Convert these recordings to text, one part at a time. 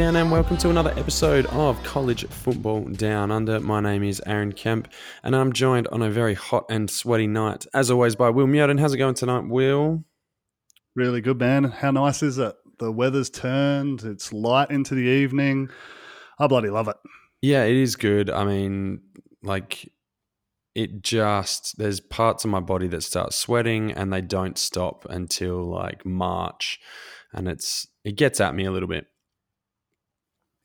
again, and welcome to another episode of College Football Down Under. My name is Aaron Kemp, and I'm joined on a very hot and sweaty night, as always, by Will Mewden. How's it going tonight, Will? Really good, man. How nice is it? The weather's turned, it's light into the evening. I bloody love it. Yeah, it is good. I mean, like, it just, there's parts of my body that start sweating and they don't stop until like March. And it's, it gets at me a little bit.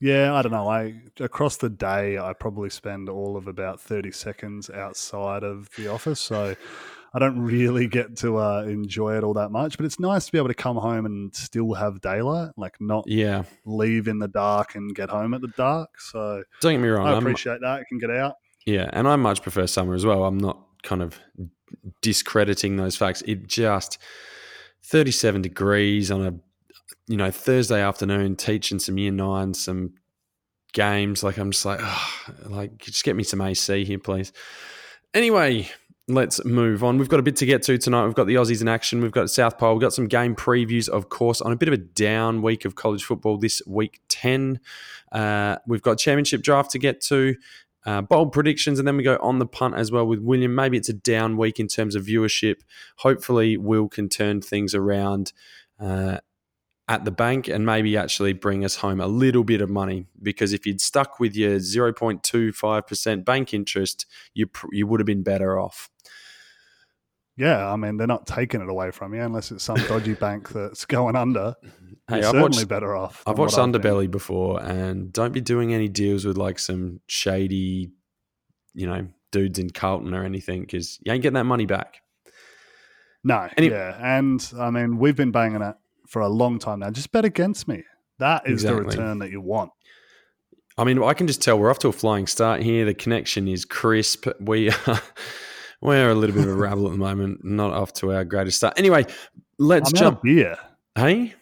Yeah, I don't know. I across the day, I probably spend all of about thirty seconds outside of the office, so I don't really get to uh, enjoy it all that much. But it's nice to be able to come home and still have daylight, like not Yeah. leave in the dark and get home at the dark. So Don't get me wrong. I I'm- appreciate that. I can get out. Yeah, and I much prefer summer as well. I'm not kind of discrediting those facts. It just 37 degrees on a you know Thursday afternoon, teaching some year nine, some games. Like I'm just like, "Ugh," like just get me some AC here, please. Anyway, let's move on. We've got a bit to get to tonight. We've got the Aussies in action. We've got South Pole. We've got some game previews, of course, on a bit of a down week of college football this week 10. Uh, we've got championship draft to get to uh, bold predictions, and then we go on the punt as well with William. Maybe it's a down week in terms of viewership. Hopefully, Will can turn things around uh, at the bank and maybe actually bring us home a little bit of money. Because if you'd stuck with your 0.25% bank interest, you, pr- you would have been better off. Yeah, I mean they're not taking it away from you unless it's some dodgy bank that's going under. Hey, You're I've certainly watched, better off. I've watched. Underbelly before, and don't be doing any deals with like some shady, you know, dudes in Carlton or anything because you ain't getting that money back. No, Any- yeah, and I mean we've been banging it for a long time now. Just bet against me. That is the return that you want. I mean, I can just tell we're off to a flying start here. The connection is crisp. We are, we're a little bit of a rabble at the moment, not off to our greatest start. Anyway, let's I'm out jump. of beer. Hey,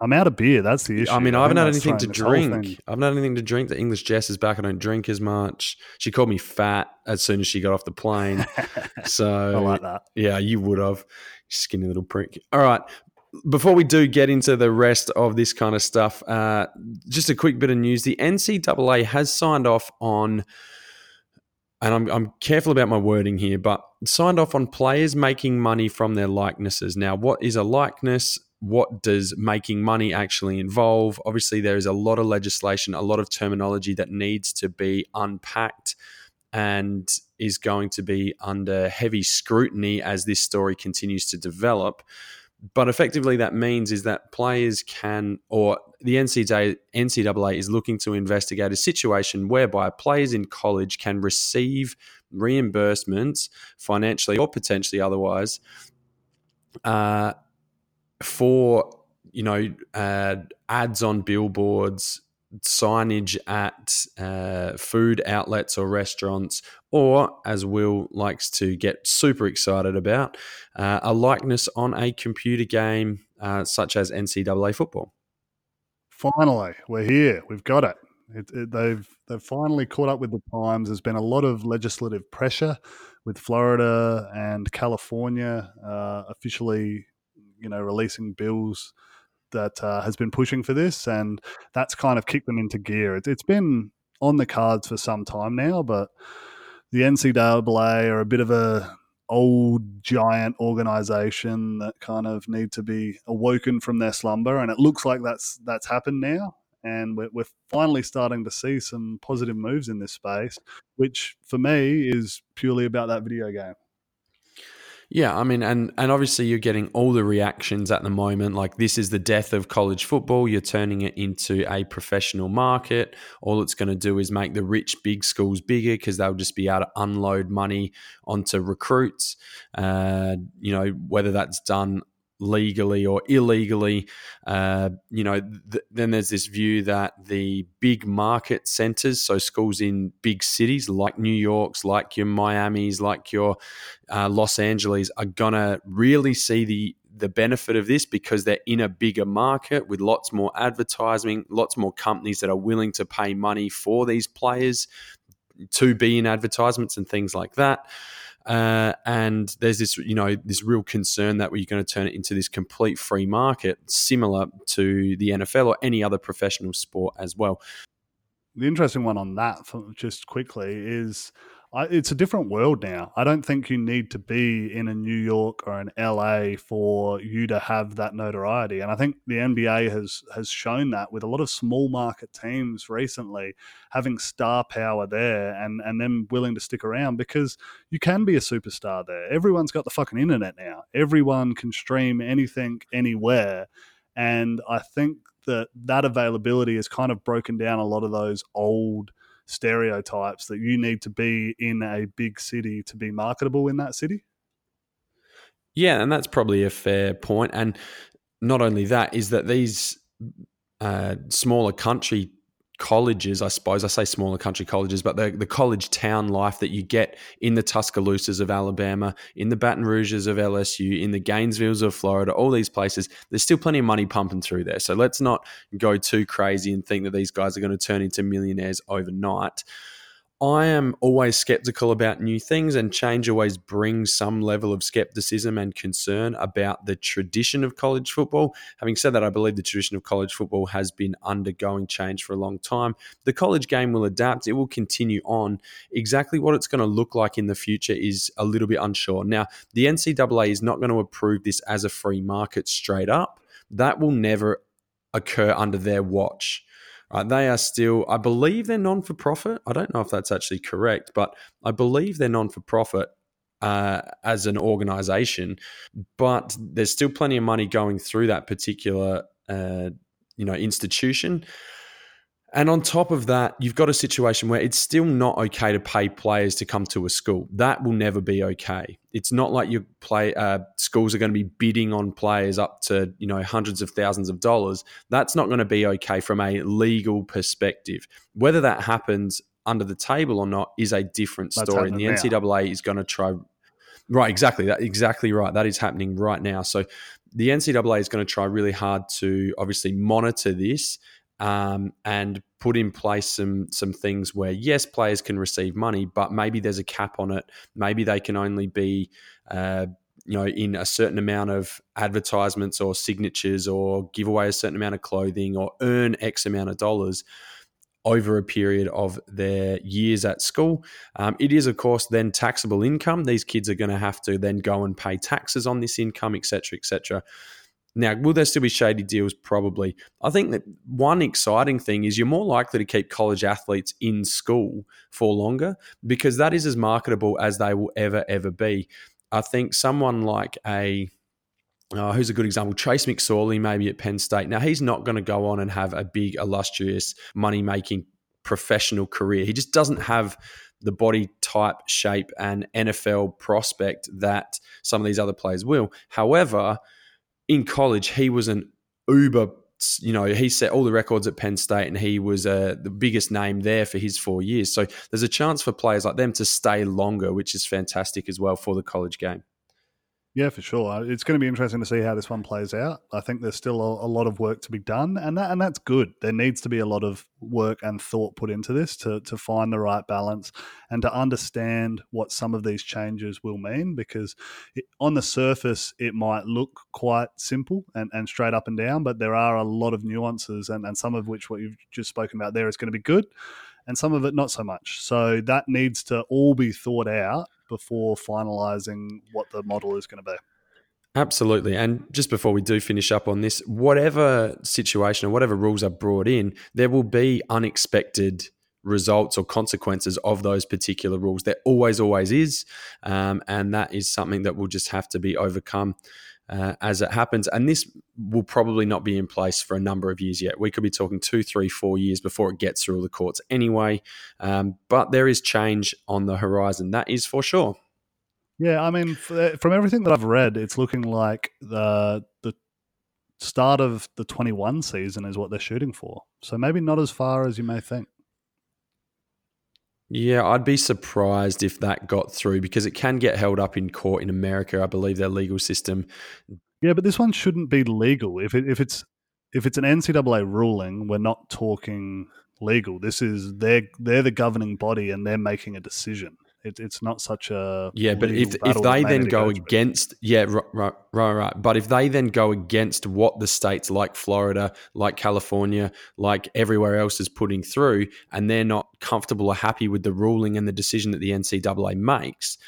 I'm out of beer. That's the issue. I mean, I haven't had anything to thrown this whole drink. I haven't had anything to drink. The English Jess is back. I don't drink as much. She called me fat as soon as she got off the plane. So I like that. Yeah, you would have. Skinny little prick. All right. Before we do get into the rest of this kind of stuff, uh, just a quick bit of news. The NCAA has signed off on, and I'm, I'm careful about my wording here, but signed off on players making money from their likenesses. Now, what is a likeness? What does making money actually involve? Obviously, there is a lot of legislation, a lot of terminology that needs to be unpacked and is going to be under heavy scrutiny as this story continues to develop. But effectively, that means is that players can, or the NCAA, NCAA is looking to investigate a situation whereby players in college can receive reimbursements financially or potentially otherwise uh, for you know uh, ads on billboards, signage at uh, food outlets or restaurants, or as Will likes to get super excited about, uh, a likeness on a computer game uh, such as NCAA football. Finally, we're here. We've got it. It, it. They've they've finally caught up with the times. There's been a lot of legislative pressure with Florida and California uh, officially, you know, releasing bills that uh, has been pushing for this, and that's kind of kicked them into gear. It, it's been on the cards for some time now, but the NCAA are a bit of a old giant organization that kind of need to be awoken from their slumber and it looks like that's that's happened now and we're, we're finally starting to see some positive moves in this space which for me is purely about that video game Yeah, I mean, and and obviously you're getting all the reactions at the moment. Like this is the death of college football. You're turning it into a professional market. All it's going to do is make the rich big schools bigger because they'll just be able to unload money onto recruits. Uh, you know, whether that's done legally or illegally. Uh, you know, th- then there's this view that the big market centers, so schools in big cities like New York's, like your Miami's, like your uh, Los Angeles, are gonna really see the the benefit of this because they're in a bigger market with lots more advertising, lots more companies that are willing to pay money for these players to be in advertisements and things like that. Uh, and there's this, you know, this real concern that we're going to turn it into this complete free market, similar to the NFL or any other professional sport as well. The interesting one on that, just quickly, is I, it's a different world now. I don't think you need to be in a New York or an LA for you to have that notoriety. And I think the NBA has has shown that with a lot of small market teams recently having star power there and and them willing to stick around because you can be a superstar there. Everyone's got the fucking internet now. Everyone can stream anything anywhere. And I think that that availability has kind of broken down a lot of those old stereotypes that you need to be in a big city to be marketable in that city. Yeah, and that's probably a fair point. And not only that, is that these uh, smaller country colleges, I suppose. I say smaller country colleges, but the, the college town life that you get in the Tuscaloosas of Alabama, in the Baton Rouges of LSU, in the Gainesvilles of Florida, all these places, there's still plenty of money pumping through there. So let's not go too crazy and think that these guys are going to turn into millionaires overnight. I am always skeptical about new things, and change always brings some level of skepticism and concern about the tradition of college football. Having said that, I believe the tradition of college football has been undergoing change for a long time. The college game will adapt, it will continue on. Exactly what it's going to look like in the future is a little bit unsure. Now, the NCAA is not going to approve this as a free market straight up. That will never occur under their watch. Uh, they are still, I believe they're non for profit. I don't know if that's actually correct, but I believe they're non for profit uh, as an organization. But there's still plenty of money going through that particular, uh, you know, institution. And on top of that, you've got a situation where it's still not okay to pay players to come to a school. That will never be okay. It's not like your play uh, schools are going to be bidding on players up to you know hundreds of thousands of dollars. That's not going to be okay from a legal perspective. Whether that happens under the table or not is a different story. And the NCAA now. is going to try. Right, exactly. That exactly right. That is happening right now. So the NCAA is going to try really hard to obviously monitor this um, and put in place some some things where yes, players can receive money, but maybe there's a cap on it. Maybe they can only be uh, you know in a certain amount of advertisements or signatures or give away a certain amount of clothing or earn X amount of dollars over a period of their years at school. Um, it is, of course, then taxable income. These kids are going to have to then go and pay taxes on this income, etc., etc. Now, will there still be shady deals? Probably. I think that one exciting thing is you're more likely to keep college athletes in school for longer because that is as marketable as they will ever, ever be. I think someone like a uh, who's a good example? Trace McSorley, maybe at Penn State. Now, he's not going to go on and have a big, illustrious, money making professional career. He just doesn't have the body type, shape, and NFL prospect that some of these other players will. However, in college, he was an uber. You know, he set all the records at Penn State, and he was uh, the biggest name there for his four years. So there's a chance for players like them to stay longer, which is fantastic as well for the college game. Yeah, for sure. It's going to be interesting to see how this one plays out. I think there's still a, a, lot of work to be done, and that and that's good. There needs to be a lot of work and thought put into this to to find the right balance and to understand what some of these changes will mean. Because it, on the surface, it might look quite simple and, and straight up and down, but there are a lot of nuances, and, and some of which what you've just spoken about there is going to be good and some of it not so much. So that needs to all be thought out before finalizing what the model is going to be. Absolutely. And just before we do finish up on this, whatever situation or whatever rules are brought in, there will be unexpected results or consequences of those particular rules. There always, always is. Um, and that is something that will just have to be overcome uh, as it happens. And this will probably not be in place for a number of years yet. We could be talking two, three, four years before it gets through all the courts anyway. Um, but there is change on the horizon, that is for sure. Yeah, I mean, from everything that I've read, it's looking like the the start of the 21 season is what they're shooting for. So maybe not as far as you may think. Yeah, I'd be surprised if that got through because it can get held up in court in America. I believe their legal system. Yeah, but this one shouldn't be legal. If it, if it's if it's an NCAA ruling, we're not talking legal. This is they're they're the governing body and they're making a decision. It, it's not such a yeah. But if if they then go against yeah right, right right. But if they then go against what the states like Florida, like California, like everywhere else is putting through, and they're not comfortable or happy with the ruling and the decision that the NCAA makes,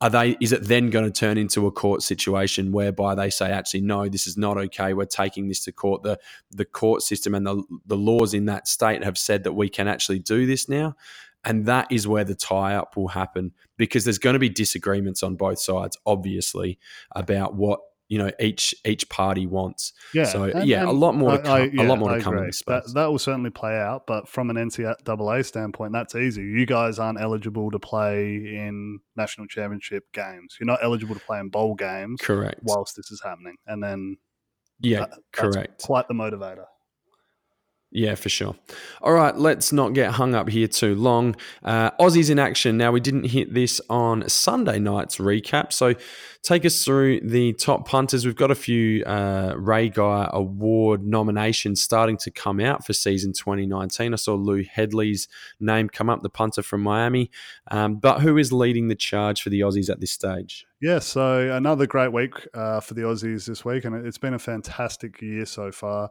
are they is it then going to turn into a court situation whereby they say actually no this is not okay. We're taking this to court. The the court system and the the laws in that state have said that we can actually do this now and that is where the tie up will happen because there's going to be disagreements on both sides obviously about what you know each each party wants. Yeah. So and, yeah, and a lot more to come. I, yeah, a lot more to come in this space. That, that will certainly play out, but from an NCAA standpoint, that's easy. You guys aren't eligible to play in national championship games. You're not eligible to play in bowl games. Correct. Whilst this is happening, and then yeah, that, correct. Quite the motivator. Yeah, for sure. All right, let's not get hung up here too long. Uh, Aussies in action. Now, we didn't hit this on Sunday night's recap. So, take us through the top punters. We've got a few uh, Ray Guy Award nominations starting to come out for season 2019. I saw Lou Hedley's name come up, the punter from Miami. Um, but who is leading the charge for the Aussies at this stage? Yeah, so another great week uh, for the Aussies this week, and it's been a fantastic year so far.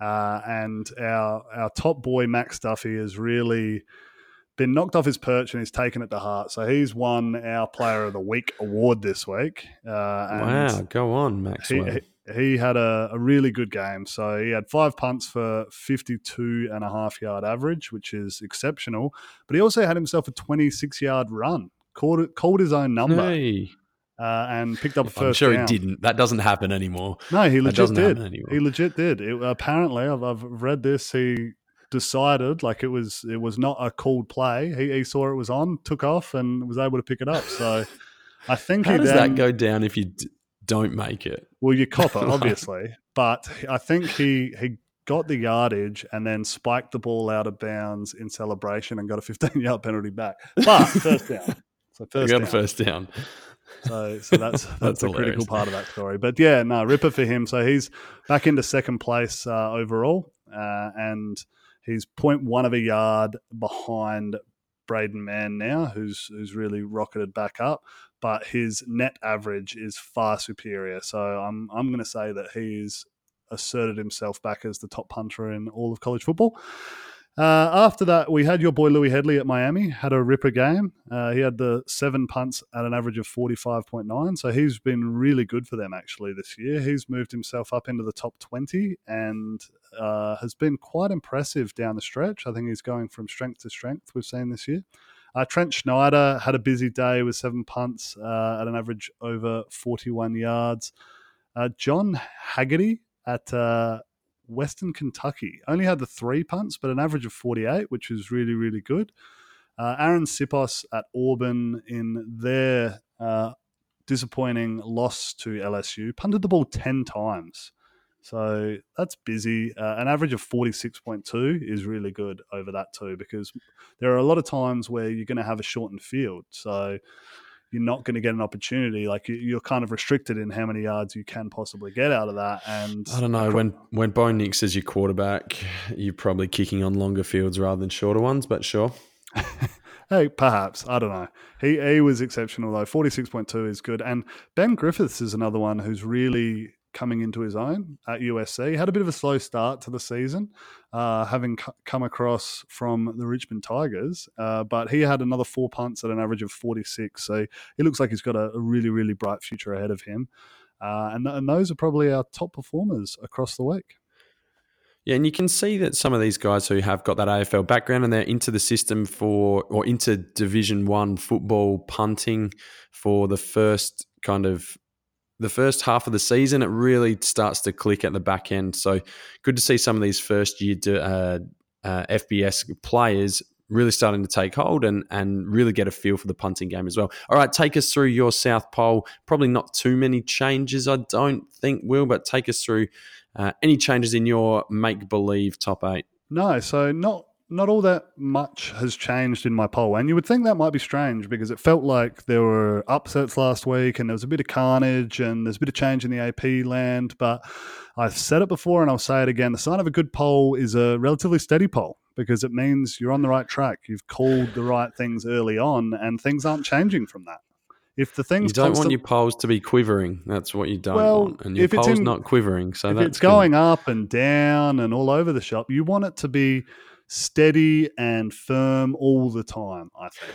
Uh, and our our top boy Max Duffy has really been knocked off his perch and he's taken it to heart. So he's won our Player of the Week award this week. Uh, wow, go on, Max. He, he, he, had a, a, really good game. So he had five punts for 52 and a half yard average, which is exceptional. But he also had himself a 26 yard run, called, called his own number. Hey uh, and picked up a first. I'm sure down. he didn't. That doesn't happen anymore. No, he legit did. He legit did. It, apparently, I've, I've read this. He decided like it was it was not a called play. He, he saw it was on, took off, and was able to pick it up. So I think how does then, that go down if you d- don't make it? Well, you cop it obviously, but I think he he got the yardage and then spiked the ball out of bounds in celebration and got a 15 yard penalty back. But first down. So first got down. first down. So, so that's that's, a critical part of that story. But yeah, no, Ripper for him. So he's back into second place uh, overall, uh, and he's 0.1 of a yard behind Braden Mann now, who's who's really rocketed back up. But his net average is far superior. So I'm I'm going to say that he's asserted himself back as the top punter in all of college football. Uh, after that, we had your boy Louis Hedley at Miami, had a ripper game. Uh, he had the seven punts at an average of 45.9. So he's been really good for them actually this year. He's moved himself up into the top 20 and uh, has been quite impressive down the stretch. I think he's going from strength to strength, we've seen this year. Uh, Trent Schneider had a busy day with seven punts uh, at an average over 41 yards. Uh, John Haggerty at Western Kentucky. Only had the three punts, but an average of 48, which is really, really good. Uh, Arryn Siposs at Auburn in their uh, disappointing loss to LSU punted the ball 10 times. So that's busy. Uh, an average of 46.2 is really good over that too, because there are a lot of times where you're going to have a shortened field. So you're not going to get an opportunity. Like you're kind of restricted in how many yards you can possibly get out of that. And I don't know when when Bo Nix is your quarterback, you're probably kicking on longer fields rather than shorter ones. But sure. hey, perhaps I don't know. He he was exceptional though. Forty six point two is good, and Ben Griffiths is another one who's really coming into his own at USC. Had a bit of a slow start to the season, uh, having c- come across from the Richmond Tigers, uh, but he had another four punts at an average of 46. So it looks like he's got a, a really, really bright future ahead of him. Uh, and, and those are probably our top performers across the week. Yeah, and you can see that some of these guys who have got that AFL background and they're into the system for or into Division One football punting for the first kind of the first half of the season, it really starts to click at the back end. So good to see some of these first year uh, uh, FBS players really starting to take hold and and really get a feel for the punting game as well. All right, take us through your South Pole. Probably not too many changes, I don't think, Will, but take us through uh, any changes in your make believe top eight. No, so not not all that much has changed in my poll. And you would think that might be strange because it felt like there were upsets last week and there was a bit of carnage and there's a bit of change in the AP land. But I've said it before and I'll say it again the sign of a good poll is a relatively steady poll because it means you're on the right track. You've called the right things early on, and things aren't changing from that. If the things you don't constant- want your polls to be quivering. That's what you don't Well, want, and your if it's polls in- not quivering. So if that's it's good. going up and down and all over the shop, you want it to be steady and firm all the time, I think.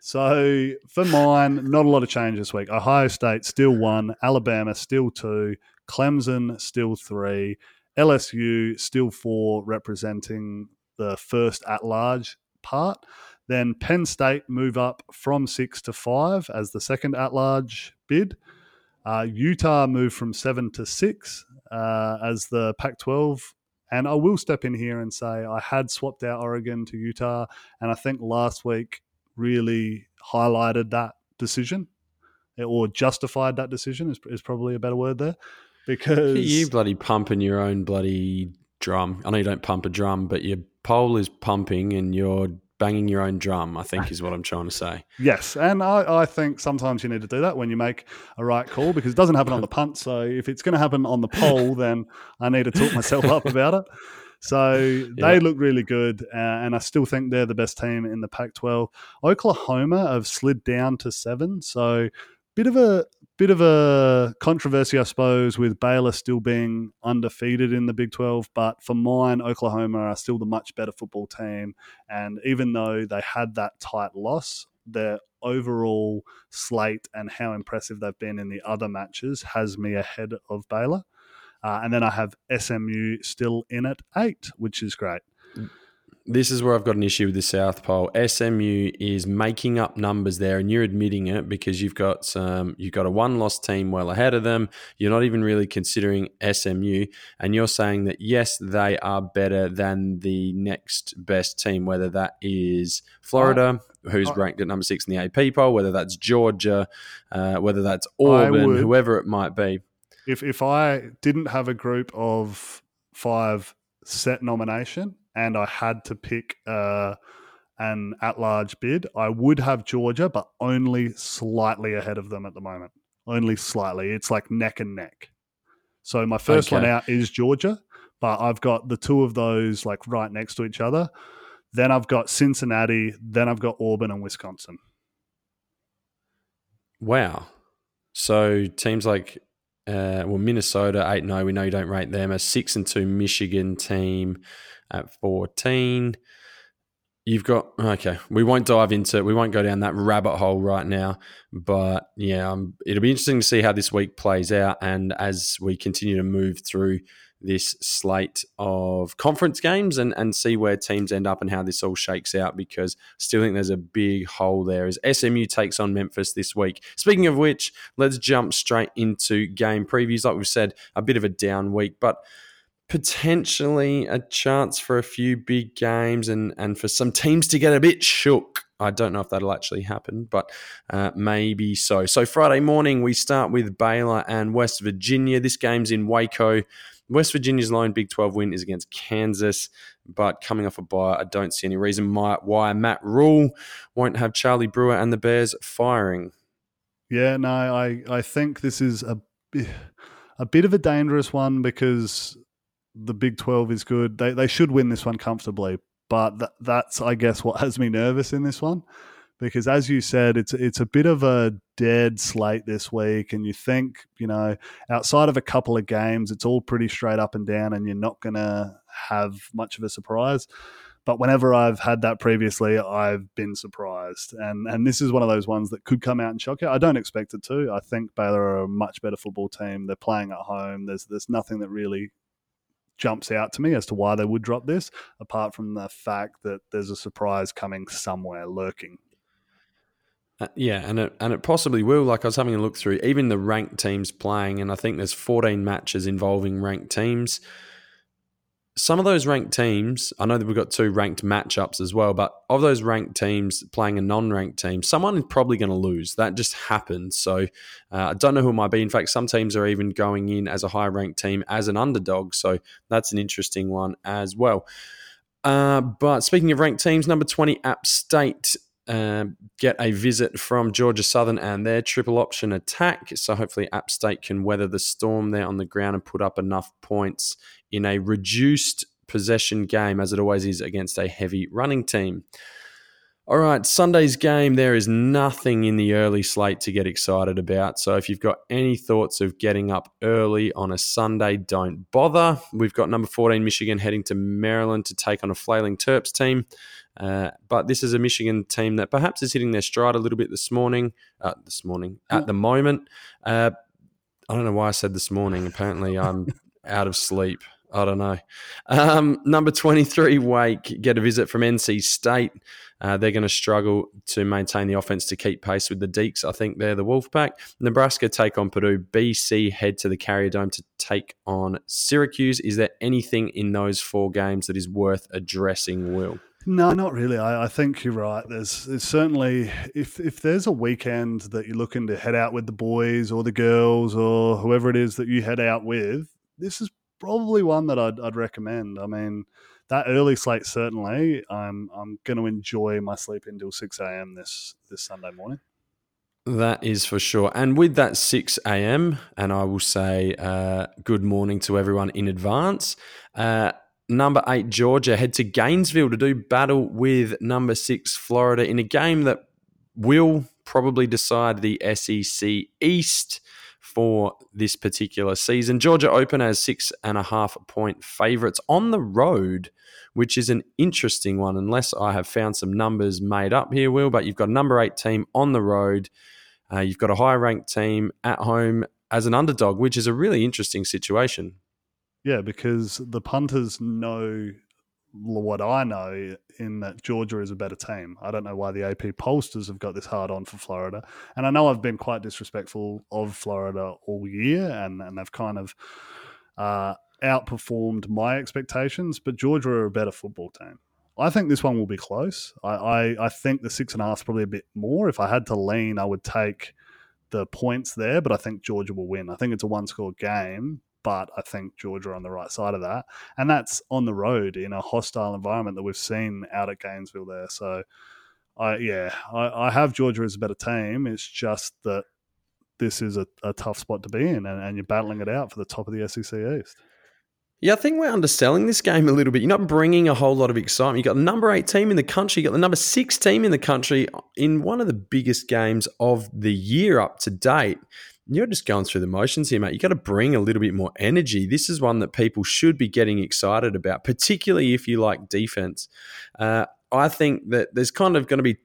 So for mine, not a lot of change this week. Ohio State still one, Alabama still two, Clemson still three, LSU still four, representing the first at large part. Then Penn State move up from six to five as the second at large bid. Uh, Utah moved from seven to six uh, as the Pac 12. And I will step in here and say I had swapped out Oregon to Utah. And I think last week really highlighted that decision or justified that decision, is, is probably a better word there. Because you bloody pumping your own bloody drum. I know you don't pump a drum, but your pole is pumping and you're banging your own drum. I think is what I'm trying to say. Yes, and I, I think sometimes you need to do that when you make a right call because it doesn't happen on the punt. So if it's going to happen on the pole, then I need to talk myself up about it. So they Yeah. look really good, uh, and I still think they're the best team in the Pac-12. Oklahoma have slid down to seven, so bit of a bit of a controversy, I suppose, with Baylor still being undefeated in the Big 12. But for mine, Oklahoma are still the much better football team, and even though they had that tight loss, their overall slate and how impressive they've been in the other matches has me ahead of Baylor. Uh, and then I have SMU still in at eight, which is great. This is where I've got an issue with the South Pole. SMU is making up numbers there, and you're admitting it because you've got some, you've got a one-loss team well ahead of them. You're not even really considering SMU, and you're saying that yes, they are better than the next best team, whether that is Florida, who's I- ranked at number six in the AP poll, whether that's Georgia, uh, whether that's Auburn, would- whoever it might be. If if I didn't have a group of five set nomination and I had to pick uh, an at large bid, I would have Georgia, but only slightly ahead of them at the moment. Only slightly. It's like neck and neck. So my first one out is Georgia, but I've got the two of those like right next to each other. Then I've got Cincinnati. Then I've got Auburn and Wisconsin. Wow. So teams like uh, well Minnesota eight no we know you don't rate them a six and two Michigan team at fourteen. You've got okay. We won't dive into it. we won't go down that rabbit hole right now, but yeah, um, it'll be interesting to see how this week plays out, and as we continue to move through this slate of conference games and, and see where teams end up and how this all shakes out because I still think there's a big hole there as SMU takes on Memphis this week. Speaking of which, let's jump straight into game previews. Like we've said, a bit of a down week, but potentially a chance for a few big games and, and for some teams to get a bit shook. I don't know if that'll actually happen, but uh, maybe so. So, Friday morning, we start with Baylor and West Virginia. This game's in Waco. West Virginia's lone Big 12 win is against Kansas, but coming off a bye, I don't see any reason why, Matt Rhule won't have Charlie Brewer and the Bears firing. Yeah, no, I, I think this is a, a bit of a dangerous one because the Big 12 is good. They, they should win this one comfortably, but th- that's, I guess, what has me nervous in this one. Because as you said, it's it's a bit of a dead slate this week, and you think you know outside of a couple of games, it's all pretty straight up and down, and you're not going to have much of a surprise. But whenever I've had that previously, I've been surprised, and and this is one of those ones that could come out and shock you. I don't expect it to. I think Baylor are a much better football team. They're playing at home. There's there's nothing that really jumps out to me as to why they would drop this, apart from the fact that there's a surprise coming somewhere lurking. Uh, yeah, and it and it possibly will. Like I was having a look through, even the ranked teams playing, and I think there's 14 matches involving ranked teams. Some of those ranked teams, I know that we've got two ranked matchups as well, but of those ranked teams playing a non-ranked team, someone is probably going to lose. That just happens. So uh, I don't know who it might be. In fact, some teams are even going in as a high-ranked team as an underdog. So that's an interesting one as well. Uh, but speaking of ranked teams, number 20 App State um, get a visit from Georgia Southern and their triple option attack. So hopefully App State can weather the storm there on the ground and put up enough points in a reduced possession game, as it always is against a heavy running team. All right, Sunday's game, there is nothing in the early slate to get excited about. So if you've got any thoughts of getting up early on a Sunday, don't bother. We've got number 14 Michigan heading to Maryland to take on a flailing Terps team. Uh, but this is a Michigan team that perhaps is hitting their stride a little bit this morning. Uh, this morning, at the moment. Uh, I don't know why I said this morning. Apparently, I'm out of sleep. I don't know. Um, number 23, Wake, get a visit from NC State. Uh, they're going to struggle to maintain the offense to keep pace with the Deacs. I think they're the Wolfpack. Nebraska take on Purdue. BC head to the Carrier Dome to take on Syracuse. Is there anything in those four games that is worth addressing, Will? No, not really. I, I, think you're right. There's, certainly if if there's a weekend that you're looking to head out with the boys or the girls or whoever it is that you head out with, this is probably one that I'd, I'd recommend. I mean, that early slate certainly. I'm I'm going to enjoy my sleep until six a.m. this this Sunday morning. That is for sure. And with that 6 a.m., and I will say uh, good morning to everyone in advance. Uh, number eight, Georgia, head to Gainesville to do battle with number six, Florida, in a game that will probably decide the SEC East for this particular season. Georgia open as six and a half point favourites on the road, which is an interesting one, unless I have found some numbers made up here, Will. But you've got number eight team on the road. Uh, you've got a high ranked team at home as an underdog, which is a really interesting situation. Yeah, because the punters know what I know in that Georgia is a better team. I don't know why the AP pollsters have got this hard on for Florida. And I know I've been quite disrespectful of Florida all year and, and they've kind of uh, outperformed my expectations, but Georgia are a better football team. I think this one will be close. I, I, I think the six and a half is probably a bit more. If I had to lean, I would take the points there, but I think Georgia will win. I think it's a one score game, but I think Georgia are on the right side of that. And that's on the road in a hostile environment that we've seen out at Gainesville there. So, I yeah, I, I have Georgia as a better team. It's just that this is a, a tough spot to be in, and, and you're battling it out for the top of the SEC East. Yeah, I think we're underselling this game a little bit. You're not bringing a whole lot of excitement. You've got the number eight team in the country, you've got the number six team in the country in one of the biggest games of the year up to date you're just going through the motions here, mate. You got to bring a little bit more energy. This is one that people should be getting excited about, particularly if you like defense. Uh, I think that there's kind of going to be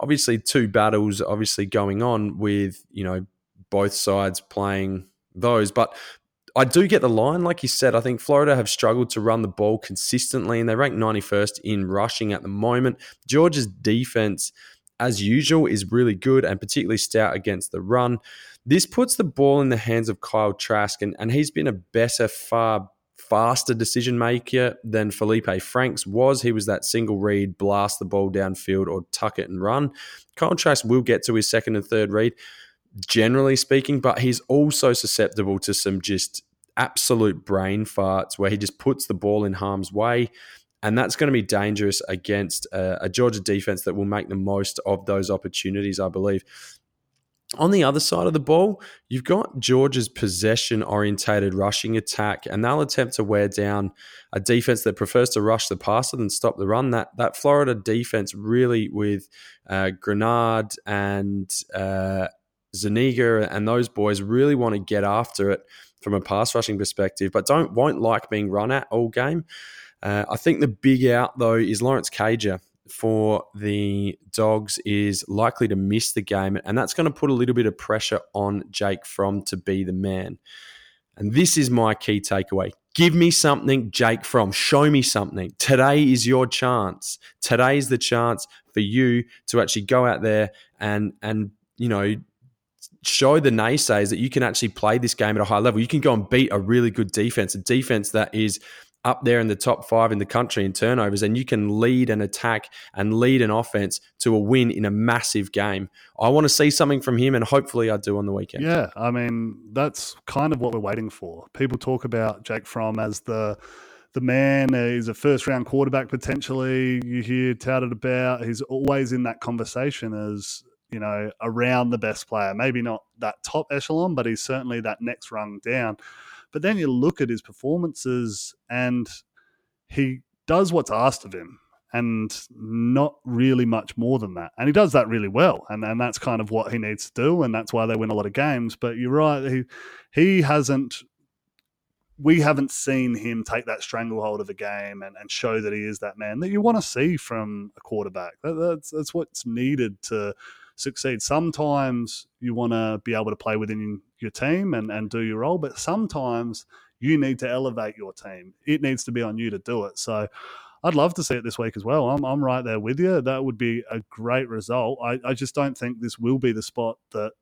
obviously two battles, obviously going on with you know both sides playing those, but I do get the line, like you said. I think Florida have struggled to run the ball consistently, and they rank 91st in rushing at the moment. Georgia's defense, as usual, is really good and particularly stout against the run. This puts the ball in the hands of Kyle Trask, and, and he's been a better, far faster decision maker than Feleipe Franks was. He was that single read, blast the ball downfield or tuck it and run. Kyle Trask will get to his second and third read, generally speaking, but he's also susceptible to some just absolute brain farts where he just puts the ball in harm's way. And that's going to be dangerous against a, a Georgia defense that will make the most of those opportunities, I believe. On the other side of the ball, you've got Georgia's possession orientated rushing attack, and they'll attempt to wear down a defense that prefers to rush the passer than stop the run. That that Florida defense really with uh, Greenard and uh, Zuniga and those boys really want to get after it from a pass rushing perspective, but don't won't like being run at all game. Uh, I think the big out though is Lawrence Cager for the Dogs is likely to miss the game, and that's going to put a little bit of pressure on Jake Fromm to be the man. And this is my key takeaway. Give me something, Jake Fromm. Show me something. Today is your chance. Today is the chance for you to actually go out there and and you know show the naysayers that you can actually play this game at a high level. You can go and beat a really good defense, a defense that is up there in the top five in the country in turnovers, and you can lead an attack and lead an offense to a win in a massive game. I want to see something from him, and hopefully, I do on the weekend. Yeah, I mean that's kind of what we're waiting for. People talk about Jake Fromm as the the man. He's a first round quarterback potentially. You hear touted about. He's always in that conversation as you know around the best player. Maybe not that top echelon, but he's certainly that next rung down. But then you look at his performances and he does what's asked of him and not really much more than that. And he does that really well. And, and that's kind of what he needs to do. And that's why they win a lot of games. But you're right. He, he hasn't, we haven't seen him take that stranglehold of a game and, and show that he is that man that you want to see from a quarterback. That, that's, that's what's needed to succeed. Sometimes you want to be able to play within your team and, and do your role, but sometimes you need to elevate your team. It needs to be on you to do it. So I'd love to see it this week as well. I'm, I'm right there with you. That would be a great result. I, I just don't think this will be the spot that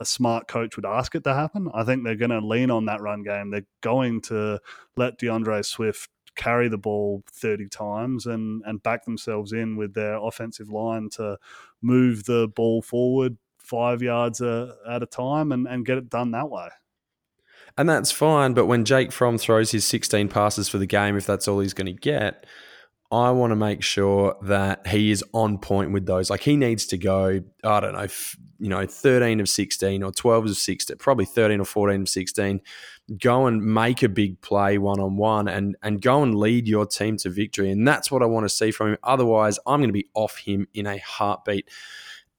a smart coach would ask it to happen. I think they're going to lean on that run game. They're going to let D'Andre Swift carry the ball 30 times and, and back themselves in with their offensive line to move the ball forward five yards a, at a time and, and get it done that way. And that's fine. But when Jake Fromm throws his 16 passes for the game, if that's all he's going to get, I want to make sure that he is on point with those. Like he needs to go, I don't know, you know, 13 of 16 or 12 of 16, probably 13 or 14 of 16. Go and make a big play one on one and and go and lead your team to victory. And that's what I want to see from him. Otherwise, I'm going to be off him in a heartbeat.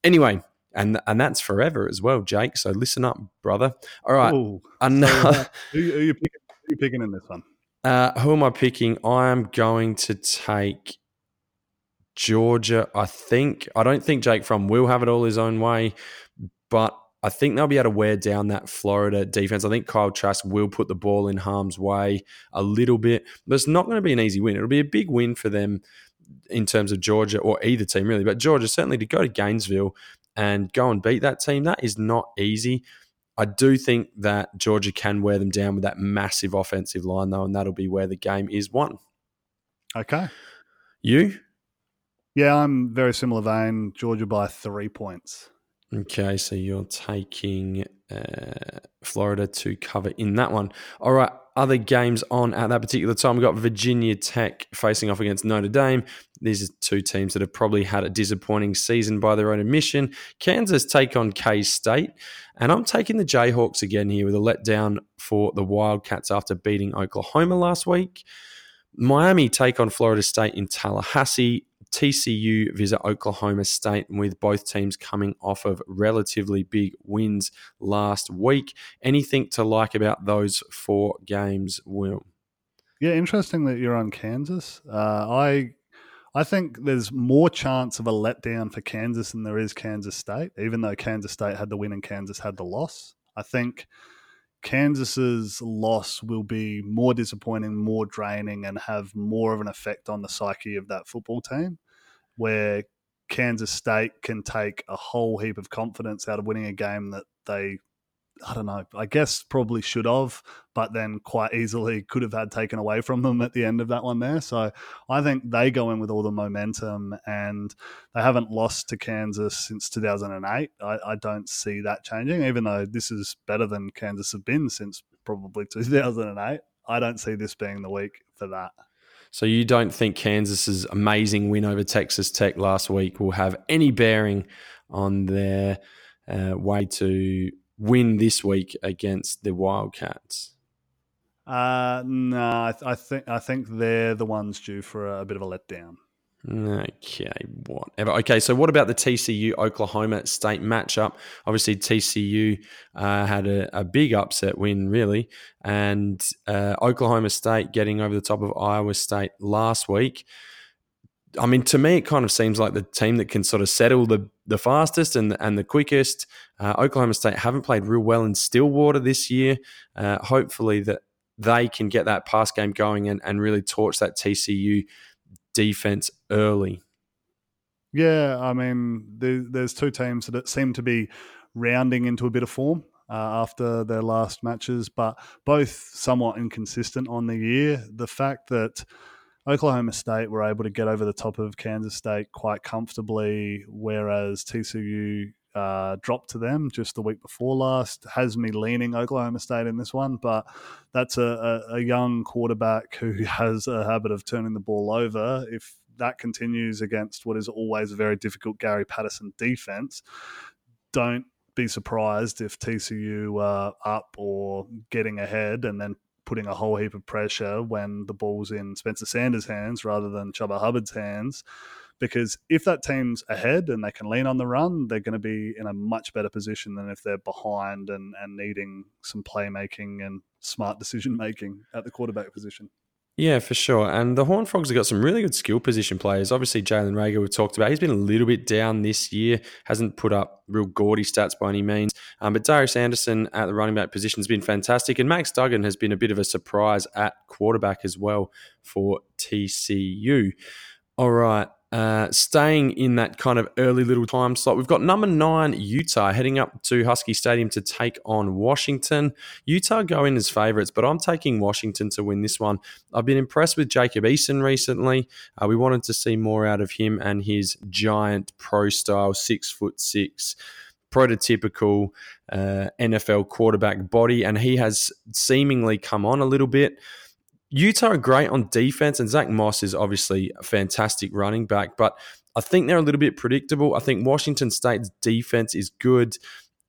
Anyway, and and that's forever as well, Jake. So listen up, brother. All right, Ooh, another. Uh, who, who, are you picking, who are you picking in this one? Uh, who am I picking? I am going to take Georgia. I think I don't think Jake Fromm will have it all his own way, but I think they'll be able to wear down that Florida defense. I think Kyle Trask will put the ball in harm's way a little bit, but it's not going to be an easy win. It'll be a big win for them in terms of Georgia or either team really, but Georgia certainly to go to Gainesville and go and beat that team. That is not easy. I do think that Georgia can wear them down with that massive offensive line, though, and that'll be where the game is won. Okay. You? Yeah, I'm very similar vein. Georgia by three points. Okay, so you're taking uh, Florida to cover in that one. All right, other games on at that particular time. We've got Virginia Tech facing off against Notre Dame. These are two teams that have probably had a disappointing season by their own admission. Kansas take on K State. And I'm taking the Jayhawks again here with a letdown for the Wildcats after beating Oklahoma last week. Miami take on Florida State in Tallahassee. TCU visit Oklahoma State with both teams coming off of relatively big wins last week. Anything to like about those four games, Will? Yeah, interesting that you're on Kansas. Uh, I I think there's more chance of a letdown for Kansas than there is Kansas State, even though Kansas State had the win and Kansas had the loss. I think Kansas's loss will be more disappointing, more draining, and have more of an effect on the psyche of that football team. Where Kansas State can take a whole heap of confidence out of winning a game that they I don't know. I guess probably should have, but then quite easily could have had taken away from them at the end of that one there. So I think they go in with all the momentum, and they haven't lost to Kansas since 2008. I, I don't see that changing, even though this is better than Kansas have been since probably 2008. I don't see this being the week for that. So you don't think Kansas's amazing win over Texas Tech last week will have any bearing on their uh, way to win this week against the Wildcats? Uh, no, I, th- I, think I think they're the ones due for a, a bit of a letdown. Okay, whatever. Okay, so what about the TCU Oklahoma State matchup? Obviously, TCU uh, had a, a, big upset win, really, and uh, Oklahoma State getting over the top of Iowa State last week. I mean, to me, it kind of seems like the team that can sort of settle the the fastest and and the quickest. Uh, Oklahoma State haven't played real well in Stillwater this year. Uh, hopefully, that they can get that pass game going and, and really torch that TCU defense early. Yeah, I mean, there, there's two teams that seem to be rounding into a bit of form. Uh, after their last matches, but both somewhat inconsistent on the year. The fact that Oklahoma State were able to get over the top of Kansas State quite comfortably, whereas TCU uh, dropped to them just the week before last. Has me leaning Oklahoma State in this one, but that's a, a, a young quarterback who has a habit of turning the ball over. If that continues against what is always a very difficult Gary Patterson defense, don't be surprised if TCU are up or getting ahead and then putting a whole heap of pressure when the ball's in Spencer Sanders' hands rather than Chuba Hubbard's hands. Because if that team's ahead and they can lean on the run, they're going to be in a much better position than if they're behind and, and needing some playmaking and smart decision making at the quarterback position. Yeah, for sure. And the Horn Frogs have got some really good skill position players. Obviously, Jalen Reagor, we talked about. He's been a little bit down this year, hasn't put up real gaudy stats by any means. Um, but Darius Anderson at the running back position has been fantastic. And Max Duggan has been a bit of a surprise at quarterback as well for TCU. All right. Uh, staying in that kind of early little time slot, we've got number nine Utah heading up to Husky Stadium to take on Washington. Utah go in as favourites, but I'm taking Washington to win this one. I've been impressed with Jacob Eason recently. Uh, we wanted to see more out of him and his giant pro style six foot six prototypical uh, NFL quarterback body, and he has seemingly come on a little bit. Utah are great on defense, and Zach Moss is obviously a fantastic running back, but I think they're a little bit predictable. I think Washington State's defense is good.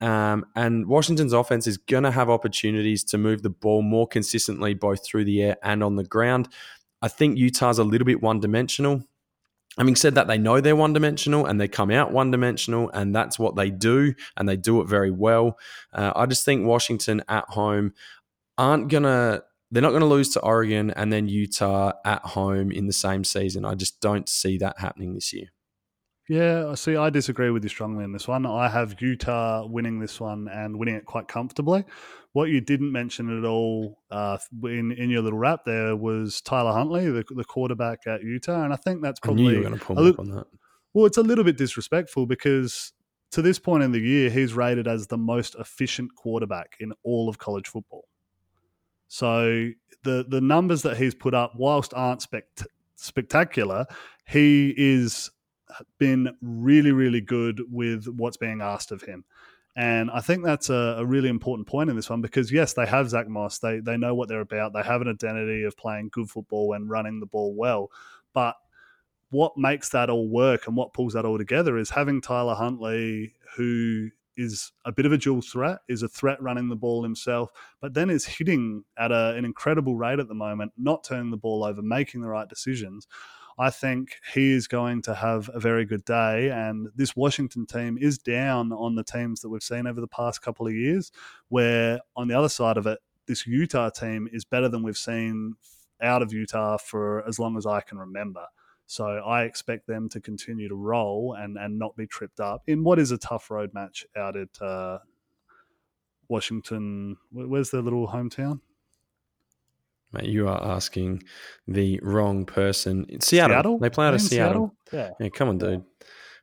Um, and Washington's offense is going to have opportunities to move the ball more consistently, both through the air and on the ground. I think Utah's a little bit one dimensional. Having said that, they know they're one dimensional and they come out one dimensional, and that's what they do, and they do it very well. Uh, I just think Washington at home aren't going to they're not going to lose to Oregon and then Utah at home in the same season. I just don't see that happening this year. Yeah, see, I disagree with you strongly on this one. I have Utah winning this one and winning it quite comfortably. What you didn't mention at all uh, in in your little wrap there was Tyler Huntley, the, the quarterback at Utah, and I think that's probably I knew you were going to pull me up on that. Well, it's a little bit disrespectful because to this point in the year, he's rated as the most efficient quarterback in all of college football. So the the numbers that he's put up, whilst aren't spect- spectacular, he is uh, been really really good with what's being asked of him. And I think that's a, a, really important point in this one because yes, they have Zach Moss. They they know what they're about. They have an identity of playing good football and running the ball well. But what makes that all work and what pulls that all together is having Tyler Huntley, who is a bit of a dual threat, is a threat running the ball himself, but then is hitting at a, an incredible rate at the moment, not turning the ball over, making the right decisions. I think he is going to have a very good day. And this Washington team is down on the teams that we've seen over the past couple of years, where on the other side of it, this Utah team is better than we've seen out of Utah for as long as I can remember. So I expect them to continue to roll and, and not be tripped up in what is a tough road match out at uh, Washington. Where's their little hometown? Mate, you are asking the wrong person. Seattle. Seattle? They play out of Seattle. Seattle. Yeah. yeah. Come on, dude.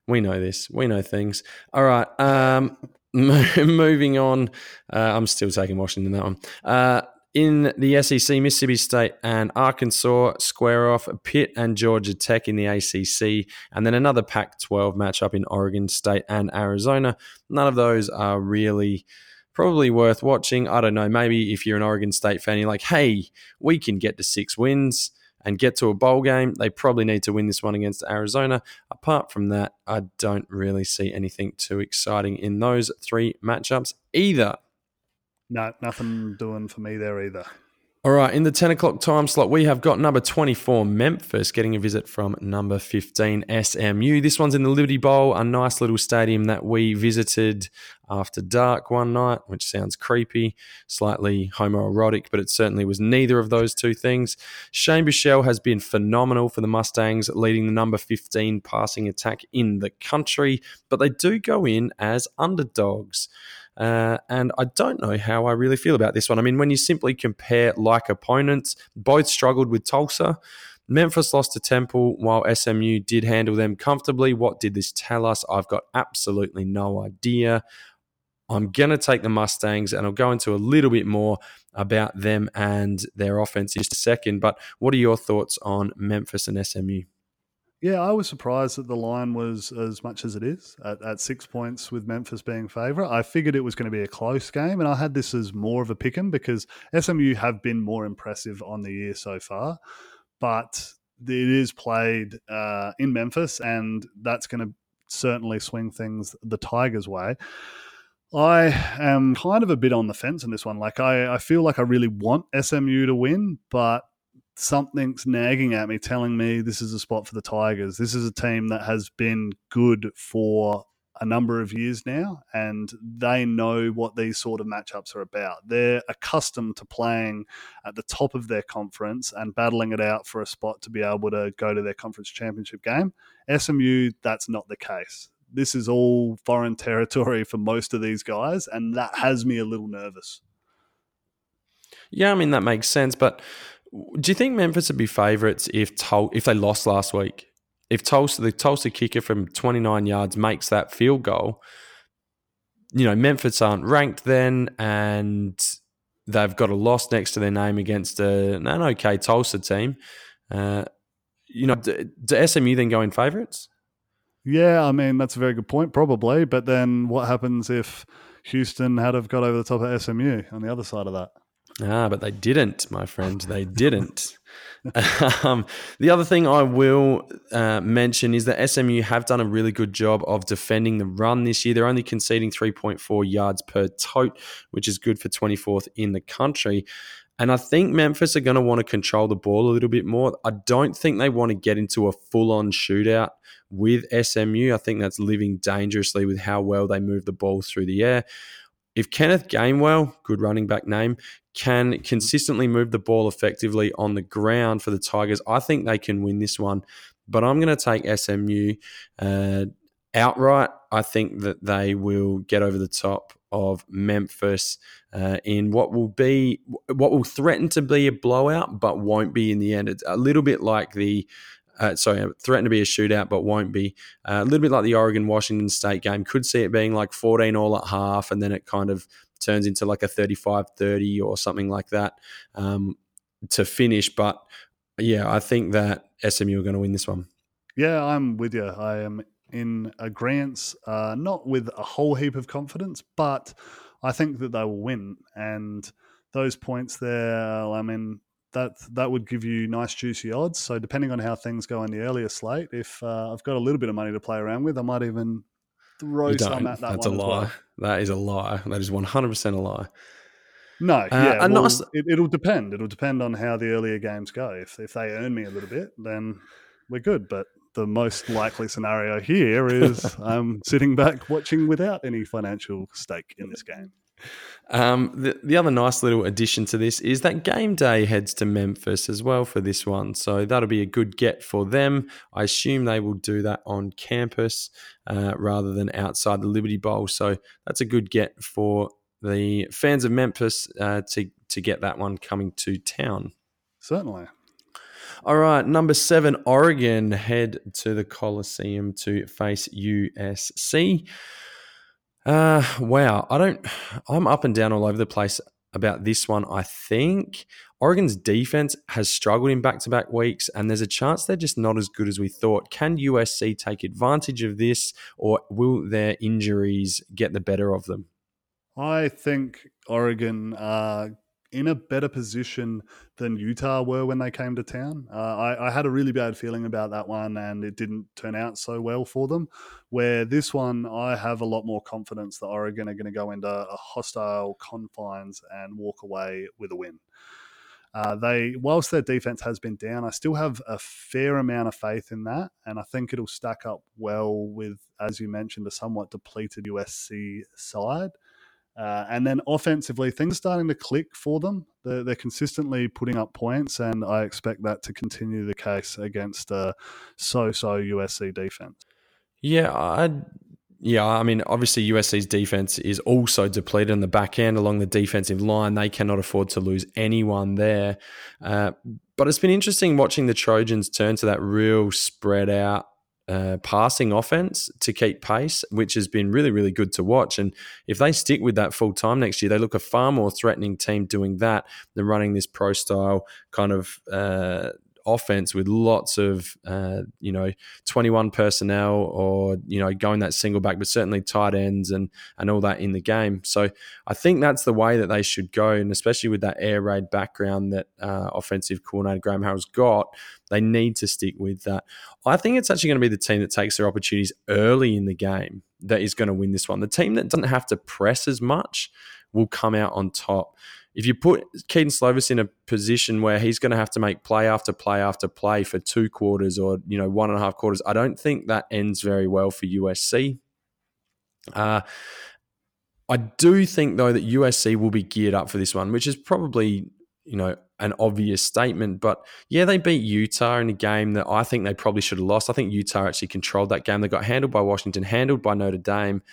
We know this. We know things. All right. Um, moving on. Uh, I'm still taking Washington that one. Uh, in the SEC, Mississippi State and Arkansas square off Pitt and Georgia Tech in the ACC, and then another Pac 12 matchup in Oregon State and Arizona. None of those are really probably worth watching. I don't know. Maybe if you're an Oregon State fan, you're like, hey, we can get to six wins and get to a bowl game. They probably need to win this one against Arizona. Apart from that, I don't really see anything too exciting in those three matchups either. No, nothing doing for me there either. All right, in the 10 o'clock time slot, we have got number 24, Memphis, getting a visit from number 15, SMU. This one's in the Liberty Bowl, a nice little stadium that we visited after dark one night, which sounds creepy, slightly homoerotic, but it certainly was neither of those two things. Shane Buechele has been phenomenal for the Mustangs, leading the number 15 passing attack in the country, but they do go in as underdogs. Uh, and I don't know how I really feel about this one. I mean, when you simply compare like opponents, both struggled with Tulsa. Memphis lost to Temple while SMU did handle them comfortably. What did this tell us? I've got absolutely no idea. I'm going to take the Mustangs and I'll go into a little bit more about them and their offense just a second. But what are your thoughts on Memphis and SMU? Yeah, I was surprised that the line was as much as it is at, at six points with Memphis being favourite. I figured it was going to be a close game, and I had this as more of a pick 'em because SMU have been more impressive on the year so far, but it is played uh, in Memphis, and that's going to certainly swing things the Tigers' way. I am kind of a bit on the fence in this one. Like, I, I feel like I really want SMU to win, but something's nagging at me telling me this is a spot for the Tigers. This is a team that has been good for a number of years now, and they know what these sort of matchups are about. They're accustomed to playing at the top of their conference and battling it out for a spot to be able to go to their conference championship game. SMU, that's not the case. This is all foreign territory for most of these guys, and that has me a little nervous. Yeah, I mean that makes sense, but do you think Memphis would be favourites if Tul- if they lost last week? If Tulsa, the Tulsa kicker from 29 yards makes that field goal, you know, Memphis aren't ranked then, and they've got a loss next to their name against a, an okay Tulsa team. Uh, you know, do, do SMU then go in favourites? Yeah, I mean that's a very good point, probably. But then, what happens if Houston had have got over the top of SMU on the other side of that? Ah, but they didn't, my friend. They didn't. um, the other thing I will uh, mention is that SMU have done a really good job of defending the run this year. They're only conceding 3.4 yards per tote, which is good for 24th in the country. And I think Memphis are going to want to control the ball a little bit more. I don't think they want to get into a full on shootout with SMU. I think that's living dangerously with how well they move the ball through the air. If Kenneth Gainwell, good running back name, can consistently move the ball effectively on the ground for the Tigers, I think they can win this one. But I'm going to take SMU uh, outright. I think that they will get over the top of Memphis uh, in what will be what will threaten to be a blowout, but won't be in the end. It's a little bit like the uh, sorry, threaten to be a shootout, but won't be. Uh, a little bit like the Oregon Washington State game. Could see it being like 14 all at half, and then it kind of turns into like a 35 30 or something like that um, to finish. But yeah, I think that SMU are going to win this one. Yeah, I'm with you. I am in agreement, uh, not with a whole heap of confidence, but I think that they will win. And those points there, I mean, that that would give you nice juicy odds. So depending on how things go in the earlier slate, if uh, I've got a little bit of money to play around with, I might even throw some at that That's a lie. Well. That is a lie. That is one hundred percent a lie. No, uh, yeah, well, nice... it, will depend. It'll depend on how the earlier games go. If if they earn me a little bit, then we're good. But the most likely scenario here is I'm sitting back watching without any financial stake in this game. Um, the, the other nice little addition to this is that game day heads to Memphis as well for this one. So that'll be a good get for them. I assume they will do that on campus uh, rather than outside the Liberty Bowl. So that's a good get for the fans of Memphis uh, to, to get that one coming to town. Certainly. All right, number seven, Oregon head to the Coliseum to face USC. Uh, wow. I don't, I'm up and down all over the place about this one. I think Oregon's defense has struggled in back to back weeks, and there's a chance they're just not as good as we thought. Can USC take advantage of this, or will their injuries get the better of them? I think Oregon are in a better position than Utah were when they came to town. Uh, I, I, had a really bad feeling about that one, and it didn't turn out so well for them. Where this one, I have a lot more confidence that Oregon are going to go into a hostile confines and walk away with a win. Uh, they, whilst their defense has been down, I still have a fair amount of faith in that, and I think it'll stack up well with, as you mentioned, a somewhat depleted USC side. Uh, and then offensively, things are starting to click for them. They're, they're, consistently putting up points, and I expect that to continue the case against a so-so USC defense. Yeah, I yeah, I mean, obviously USC's defense is also depleted in the back end along the defensive line. They cannot afford to lose anyone there. Uh, but it's been interesting watching the Trojans turn to that real spread out uh, passing offense to keep pace, which has been really, really good to watch. And if they stick with that full time next year, they look a far more threatening team doing that than running this pro style kind of uh, offense with lots of uh, you know 21 personnel or you know going that single back but certainly tight ends and and all that in the game so i think that's the way that they should go and especially with that air raid background that uh, offensive coordinator graham harrell's got they need to stick with that i think it's actually going to be the team that takes their opportunities early in the game that is going to win this one. The team that doesn't have to press as much will come out on top. If you put Kedon Slovis in a position where he's going to have to make play after play after play for two quarters or you know one and a half quarters, I don't think that ends very well for USC. Uh, I do think though that USC will be geared up for this one, which is probably you know an obvious statement, but yeah, they beat Utah in a game that I think they probably should have lost. I think Utah actually controlled that game. They got handled by Washington, handled by Notre Dame.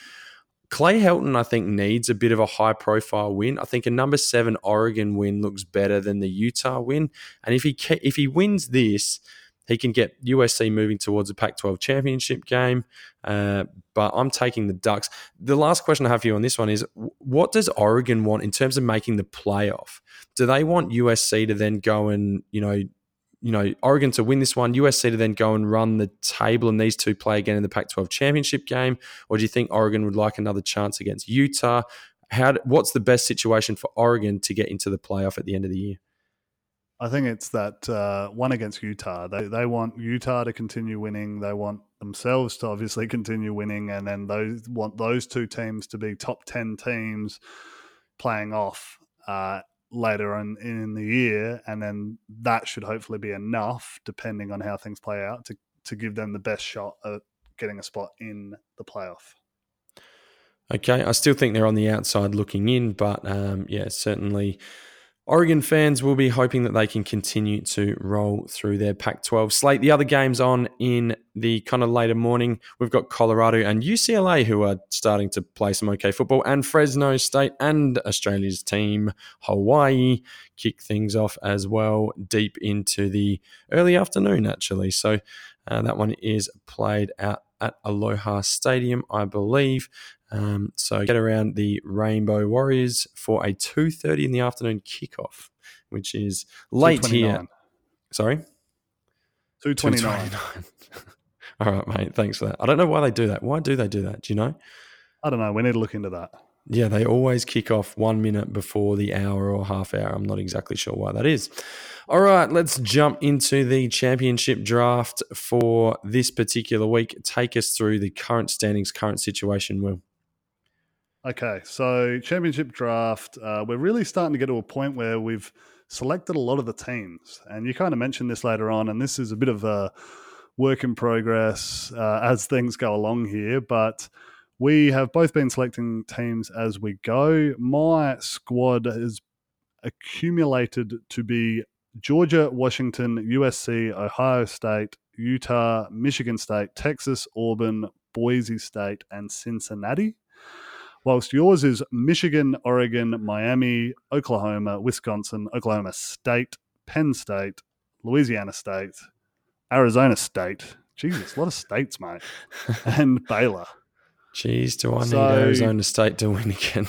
Clay Helton, I think, needs a bit of a high profile win. I think a number seven Oregon win looks better than the Utah win. And if he if he wins this, he can get USC moving towards a Pac 12 championship game. Uh, but I'm taking the Ducks. The last question I have for you on this one is what does Oregon want in terms of making the playoff? Do they want USC to then go and, you know, you know, Oregon to win this one, USC to then go and run the table and these two play again in the Pac 12 championship game? Or do you think Oregon would like another chance against Utah? How, what's the best situation for Oregon to get into the playoff at the end of the year? I think it's that uh, one against Utah. They they want Utah to continue winning. They want themselves to obviously continue winning, and then those want those two teams to be top ten teams playing off uh, later on in the year, and then that should hopefully be enough, depending on how things play out, to to give them the best shot at getting a spot in the playoff. Okay, I still think they're on the outside looking in, but um, yeah, certainly Oregon fans will be hoping that they can continue to roll through their Pac 12 slate. The other games on in the kind of later morning, we've got Colorado and UCLA who are starting to play some okay football, and Fresno State and Australia's team, Hawaii, kick things off as well deep into the early afternoon, actually. So uh, that one is played out at Aloha Stadium, I believe. Um, so get around the Rainbow Warriors for a two thirty in the afternoon kickoff, which is late here. Sorry, two twenty nine. All right, mate. Thanks for that. I don't know why they do that. Why do they do that? Do you know? I don't know. We need to look into that. Yeah, they always kick off one minute before the hour or half hour. I'm not exactly sure why that is. All right, let's jump into the championship draft for this particular week. Take us through the current standings, current situation, Will. Okay, so championship draft, uh, we're really starting to get to a point where we've selected a lot of the teams, and you kind of mentioned this later on, and this is a bit of a work in progress uh, as things go along here, but we have both been selecting teams as we go. My squad has accumulated to be Georgia, Washington, USC, Ohio State, Utah, Michigan State, Texas, Auburn, Boise State, and Cincinnati whilst yours is Michigan, Oregon, Miami, Oklahoma, Wisconsin, Oklahoma State, Penn State, Louisiana State, Arizona State. Jesus, a lot of states, mate. And Baylor. Jeez, do I so, need Arizona State to win again?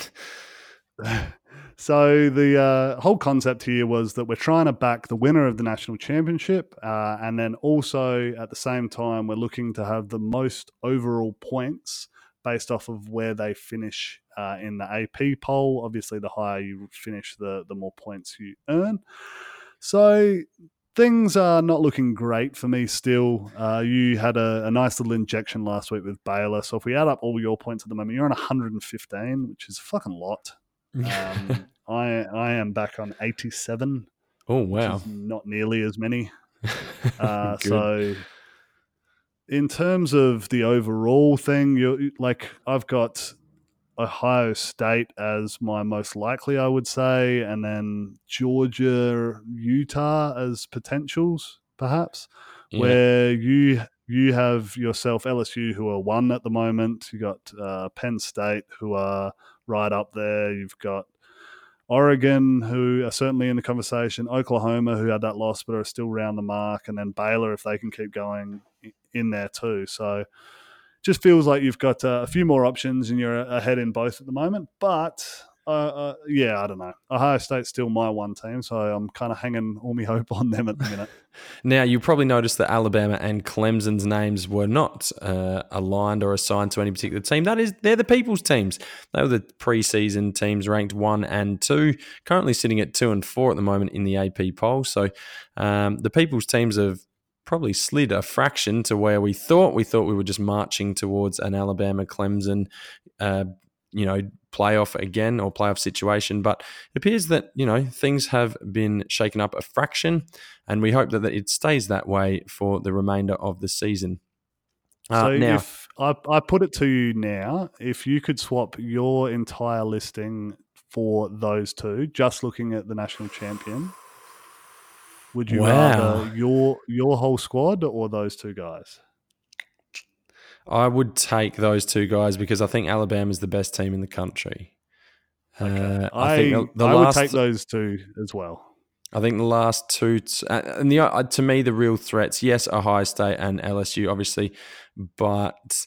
so the uh, whole concept here was that we're trying to back the winner of the national championship, uh, and then also at the same time we're looking to have the most overall points based off of where they finish uh, in the AP poll. Obviously, the higher you finish, the the more points you earn. So things are not looking great for me still. Uh, you had a, a, nice little injection last week with Baylor. So if we add up all your points at the moment, you're on 115, which is a fucking lot. Um, I I am back on 87. Oh wow! not nearly as many. Uh, so in terms of the overall thing, you like I've got Ohio State as my most likely, I would say, and then Georgia, Utah as potentials, perhaps. Yeah. Where you you have yourself LSU, who are one at the moment. You got uh, Penn State, who are right up there. You've got Oregon, who are certainly in the conversation. Oklahoma, who had that loss but are still round the mark, and then Baylor, if they can keep going in there too. So just feels like you've got uh, a few more options and you're ahead in both at the moment. But uh, uh, yeah, I don't know. Ohio State's still my one team, so I'm kind of hanging all my hope on them at the minute. now, you probably noticed that Alabama and Clemson's names were not uh, aligned or assigned to any particular team. That is, they're the people's teams. They were the preseason teams ranked one and two, currently sitting at two and four at the moment in the AP poll. So um, the people's teams have probably slid a fraction to where we thought. We thought we were just marching towards an Alabama Clemson, uh, you know, playoff again or playoff situation. But it appears that, you know, things have been shaken up a fraction, and we hope that it stays that way for the remainder of the season. Uh, so now, if I, I put it to you now, if you could swap your entire listing for those two, just looking at the national champion, would you wow. rather your your whole squad or those two guys? I would take those two guys because I think Alabama is the best team in the country. Okay. Uh, I, I, think the, the I last, would take those two as well. I think the last two, t- uh, and the uh, to me the real threats, yes, Ohio State and LSU, obviously, but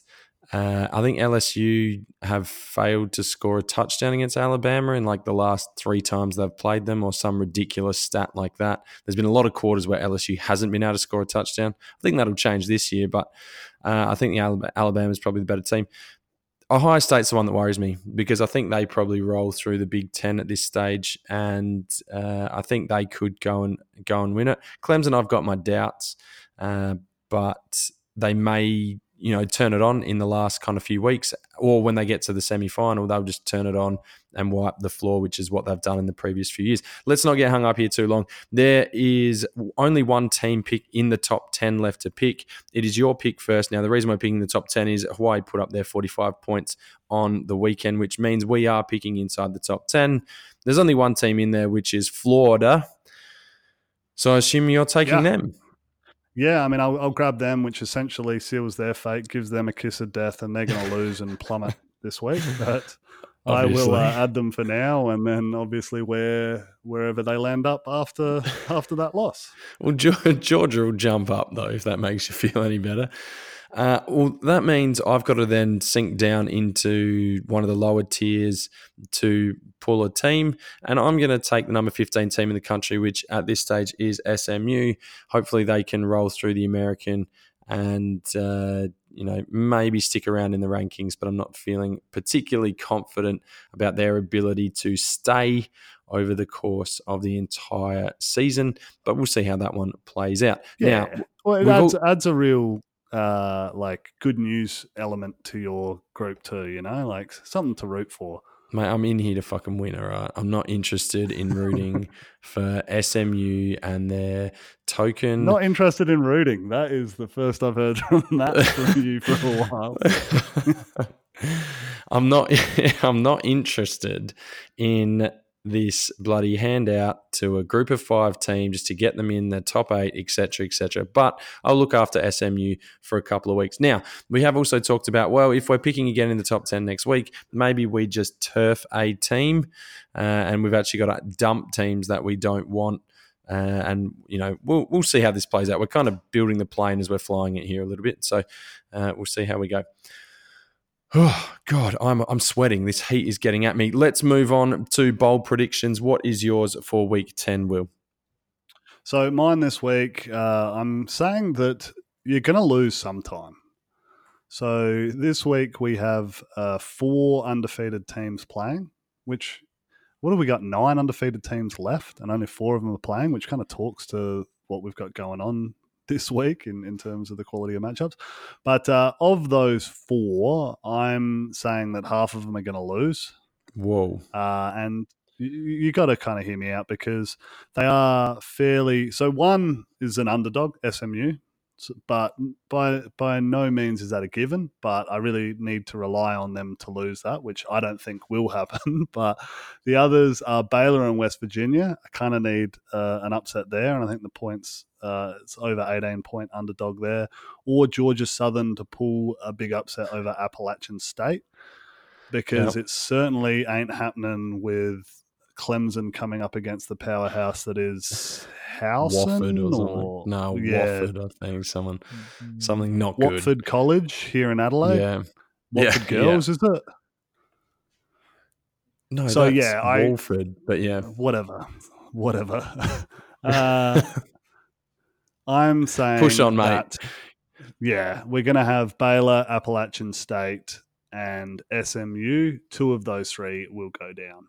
uh, I think LSU have failed to score a touchdown against Alabama in like the last three times they've played them, or some ridiculous stat like that. There's been a lot of quarters where LSU hasn't been able to score a touchdown. I think that'll change this year, but uh, I think the Alabama is probably the better team. Ohio State's the one that worries me because I think they probably roll through the Big Ten at this stage, and uh, I think they could go and go and win it. Clemson, I've got my doubts, uh, but they may you know turn it on in the last kind of few weeks, or when they get to the semi final, they'll just turn it on and wipe the floor, which is what they've done in the previous few years. Let's not get hung up here too long. There is only one team pick in the top 10 left to pick. It is your pick first. Now, the reason we're picking the top 10 is Hawaii put up their 45 points on the weekend, which means we are picking inside the top 10. There's only one team in there, which is Florida. So I assume you're taking yeah. them. Yeah, I mean, I'll, I'll, grab them, which essentially seals their fate, gives them a kiss of death, and they're going to lose and plummet this week. But I will uh, add them for now, and then obviously where wherever they land up after after that loss. Well, Georgia will jump up though, if that makes you feel any better. Uh, well, that means I've got to then sink down into one of the lower tiers to pull a team, and I'm going to take the number 15 team in the country, which at this stage is SMU. Hopefully, they can roll through the American and uh, you know maybe stick around in the rankings, but I'm not feeling particularly confident about their ability to stay over the course of the entire season. But we'll see how that one plays out. Yeah. Now, well, it adds, all- adds a real uh, like good news element to your group too. You know, like something to root for. Mate, I'm in here to fucking win, all right? I'm not interested in rooting for SMU and their token. Not interested in rooting. That is the first I've heard from that from you for a while. I'm not I'm not interested in this bloody handout to a group of five team just to get them in the top eight, etc., etc. But I'll look after SMU for a couple of weeks. Now we have also talked about well, if we're picking again in the top ten next week, maybe we just turf a team, uh, and we've actually got to dump teams that we don't want. Uh, and you know we'll we'll see how this plays out. We're kind of building the plane as we're flying it here a little bit, so uh, we'll see how we go. Oh God, I'm I'm sweating. This heat is getting at me. Let's move on to bold predictions. What is yours for week ten, Will? So mine this week, uh, I'm saying that you're going to lose sometime. So this week we have uh, four undefeated teams playing. Which what have we got? Nine undefeated teams left, and only four of them are playing, which kind of talks to what we've got going on this week in, in terms of the quality of matchups. But uh, of those four, I'm saying that half of them are going to lose. Whoa. Uh, and you, you got to kind of hear me out because they are fairly. So one is an underdog, SMU but by by no means is that a given. But I really need to rely on them to lose that, which I don't think will happen. but the others are Baylor and West Virginia. I kind of need uh, an upset there, and I think the points uh, it's over 18 point underdog there, or Georgia Southern to pull a big upset over Appalachian State because yep. it certainly ain't happening with Clemson coming up against the powerhouse that is Howson or, or no yeah. Wofford, I think someone something not Watford good. College here in Adelaide. Yeah, Watford yeah, Girls, yeah. is it? No, so yeah, I Walford, but yeah, whatever, whatever. uh, I'm saying push on, that, mate. Yeah, we're going to have Baylor, Appalachian State, and SMU. Two of those three will go down.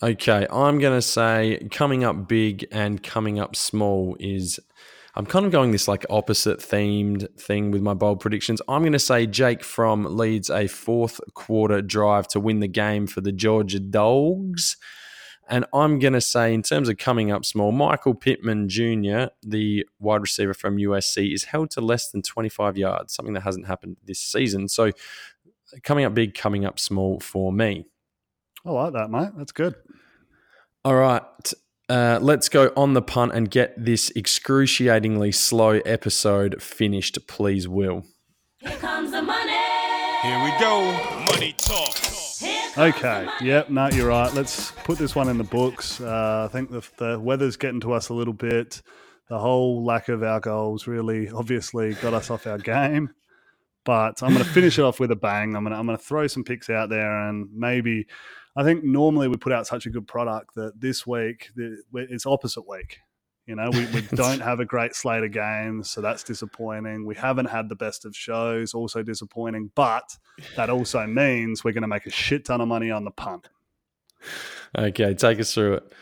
Okay, I'm going to say coming up big and coming up small is. I'm kind of going this like opposite themed thing with my bold predictions. I'm going to say Jake Fromm leads a fourth quarter drive to win the game for the Georgia Dogs. And I'm going to say, in terms of coming up small, Michael Pittman Jr., the wide receiver from USC, is held to less than 25 yards, something that hasn't happened this season. So coming up big, coming up small for me. I like that, mate. That's good. All right. Uh, let's go on the punt and get this excruciatingly slow episode finished, please, Will. Here comes the money. Here we go. Money talk. Okay. Yep. No, you're right. Let's put this one in the books. Uh, I think the, the weather's getting to us a little bit. The whole lack of our goals really, obviously, got us off our game. But I'm going to finish it off with a bang. I'm going to I'm going to throw some picks out there, and maybe I think normally we put out such a good product that this week it's opposite week. You know, we, we don't have a great slate of games, so that's disappointing. We haven't had the best of shows, also disappointing. But that also means we're going to make a shit ton of money on the punt. Okay, take us through it.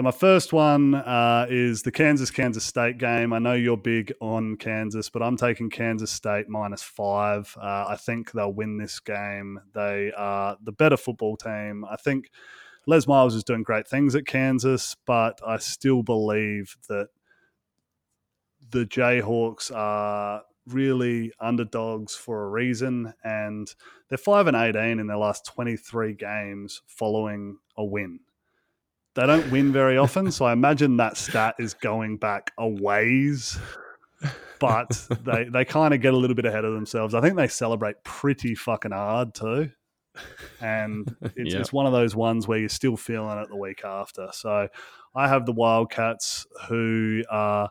So my first one uh, is the Kansas Kansas State game. I know you're big on Kansas, but I'm taking Kansas State minus five. Uh, I think they'll win this game. They are the better football team. I think Les Miles is doing great things at Kansas, but I still believe that the Jayhawks are really underdogs for a reason, and they're five and eighteen in their last twenty three games following a win. They don't win very often, so I imagine that stat is going back a ways. But they they kind of get a little bit ahead of themselves. I think they celebrate pretty fucking hard too and it's, yep. it's one of those ones where you're still feeling it the week after. So I have the Wildcats who are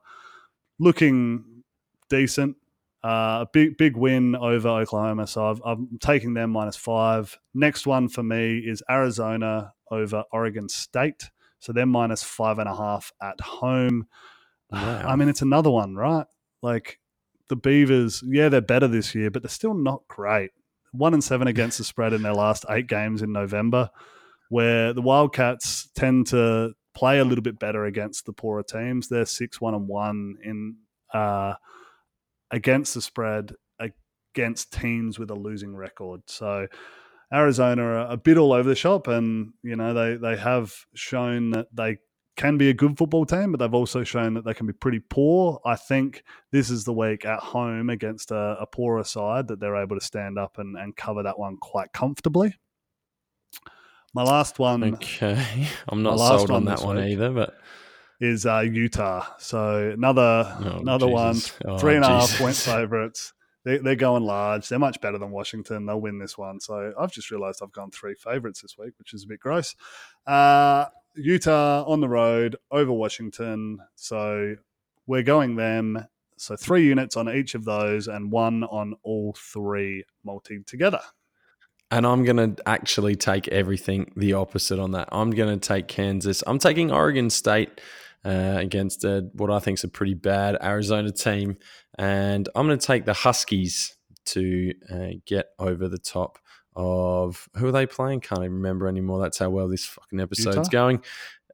looking decent. Uh, a big big win over Oklahoma, so i am taking them minus five. Next one for me is Arizona over Oregon State, so they're minus five and a half at home. Wow. I mean, it's another one, right? Like the Beavers, yeah, they're better this year, but they're still not great one and seven against the spread in their last eight games in November, where the Wildcats tend to play a little bit better against the poorer teams. They're six one and one in uh, against the spread against teams with a losing record. So Arizona are a bit all over the shop, and you know they they have shown that they can be a good football team, but they've also shown that they can be pretty poor. I think this is the week at home against a, a poorer side that they're able to stand up and, and cover that one quite comfortably. My last one. Okay. I'm not sold on that one either, but is uh, Utah. So another oh, another Jesus. one, oh, three and a half point favorites. They, they're going large. They're much better than Washington. They'll win this one. So I've just realised I've gone three favourites this week, which is a bit gross. Uh, Utah on the road over Washington. So we're going them. So three units on each of those and one on all three multi together. And I'm going to actually take everything the opposite on that. I'm going to take Kansas. I'm taking Oregon State uh, against a, what I think is a pretty bad Arizona team. And I'm going to take the Huskies to uh, get over the top of who are they playing? Can't even remember anymore. That's how well this fucking episode's Utah? going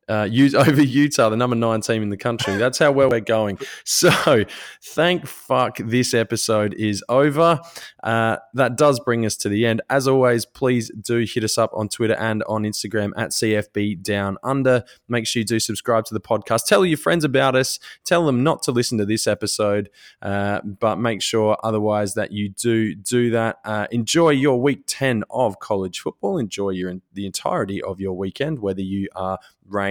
uh, over Utah, the number nine team in the country. That's how well we're going. So, thank fuck this episode is over. Uh, that does bring us to the end. As always, please do hit us up on Twitter and on Instagram at CFB Down Under. Make sure you do subscribe to the podcast. Tell your friends about us. Tell them not to listen to this episode, uh, but make sure otherwise that you do do that. Uh, enjoy your week 10 of college football. Enjoy your the entirety of your weekend, whether you are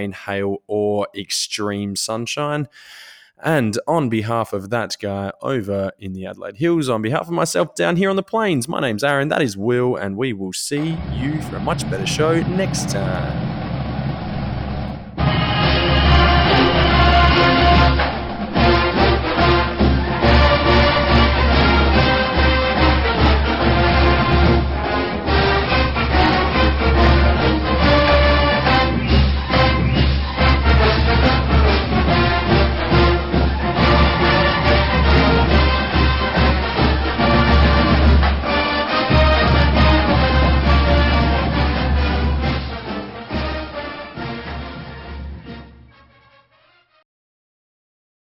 rain, hail, or extreme sunshine. And on behalf of that guy over in the Adelaide Hills, on behalf of myself down here on the plains, my name's Aaron, that is Will, and we will see you for a much better show next time.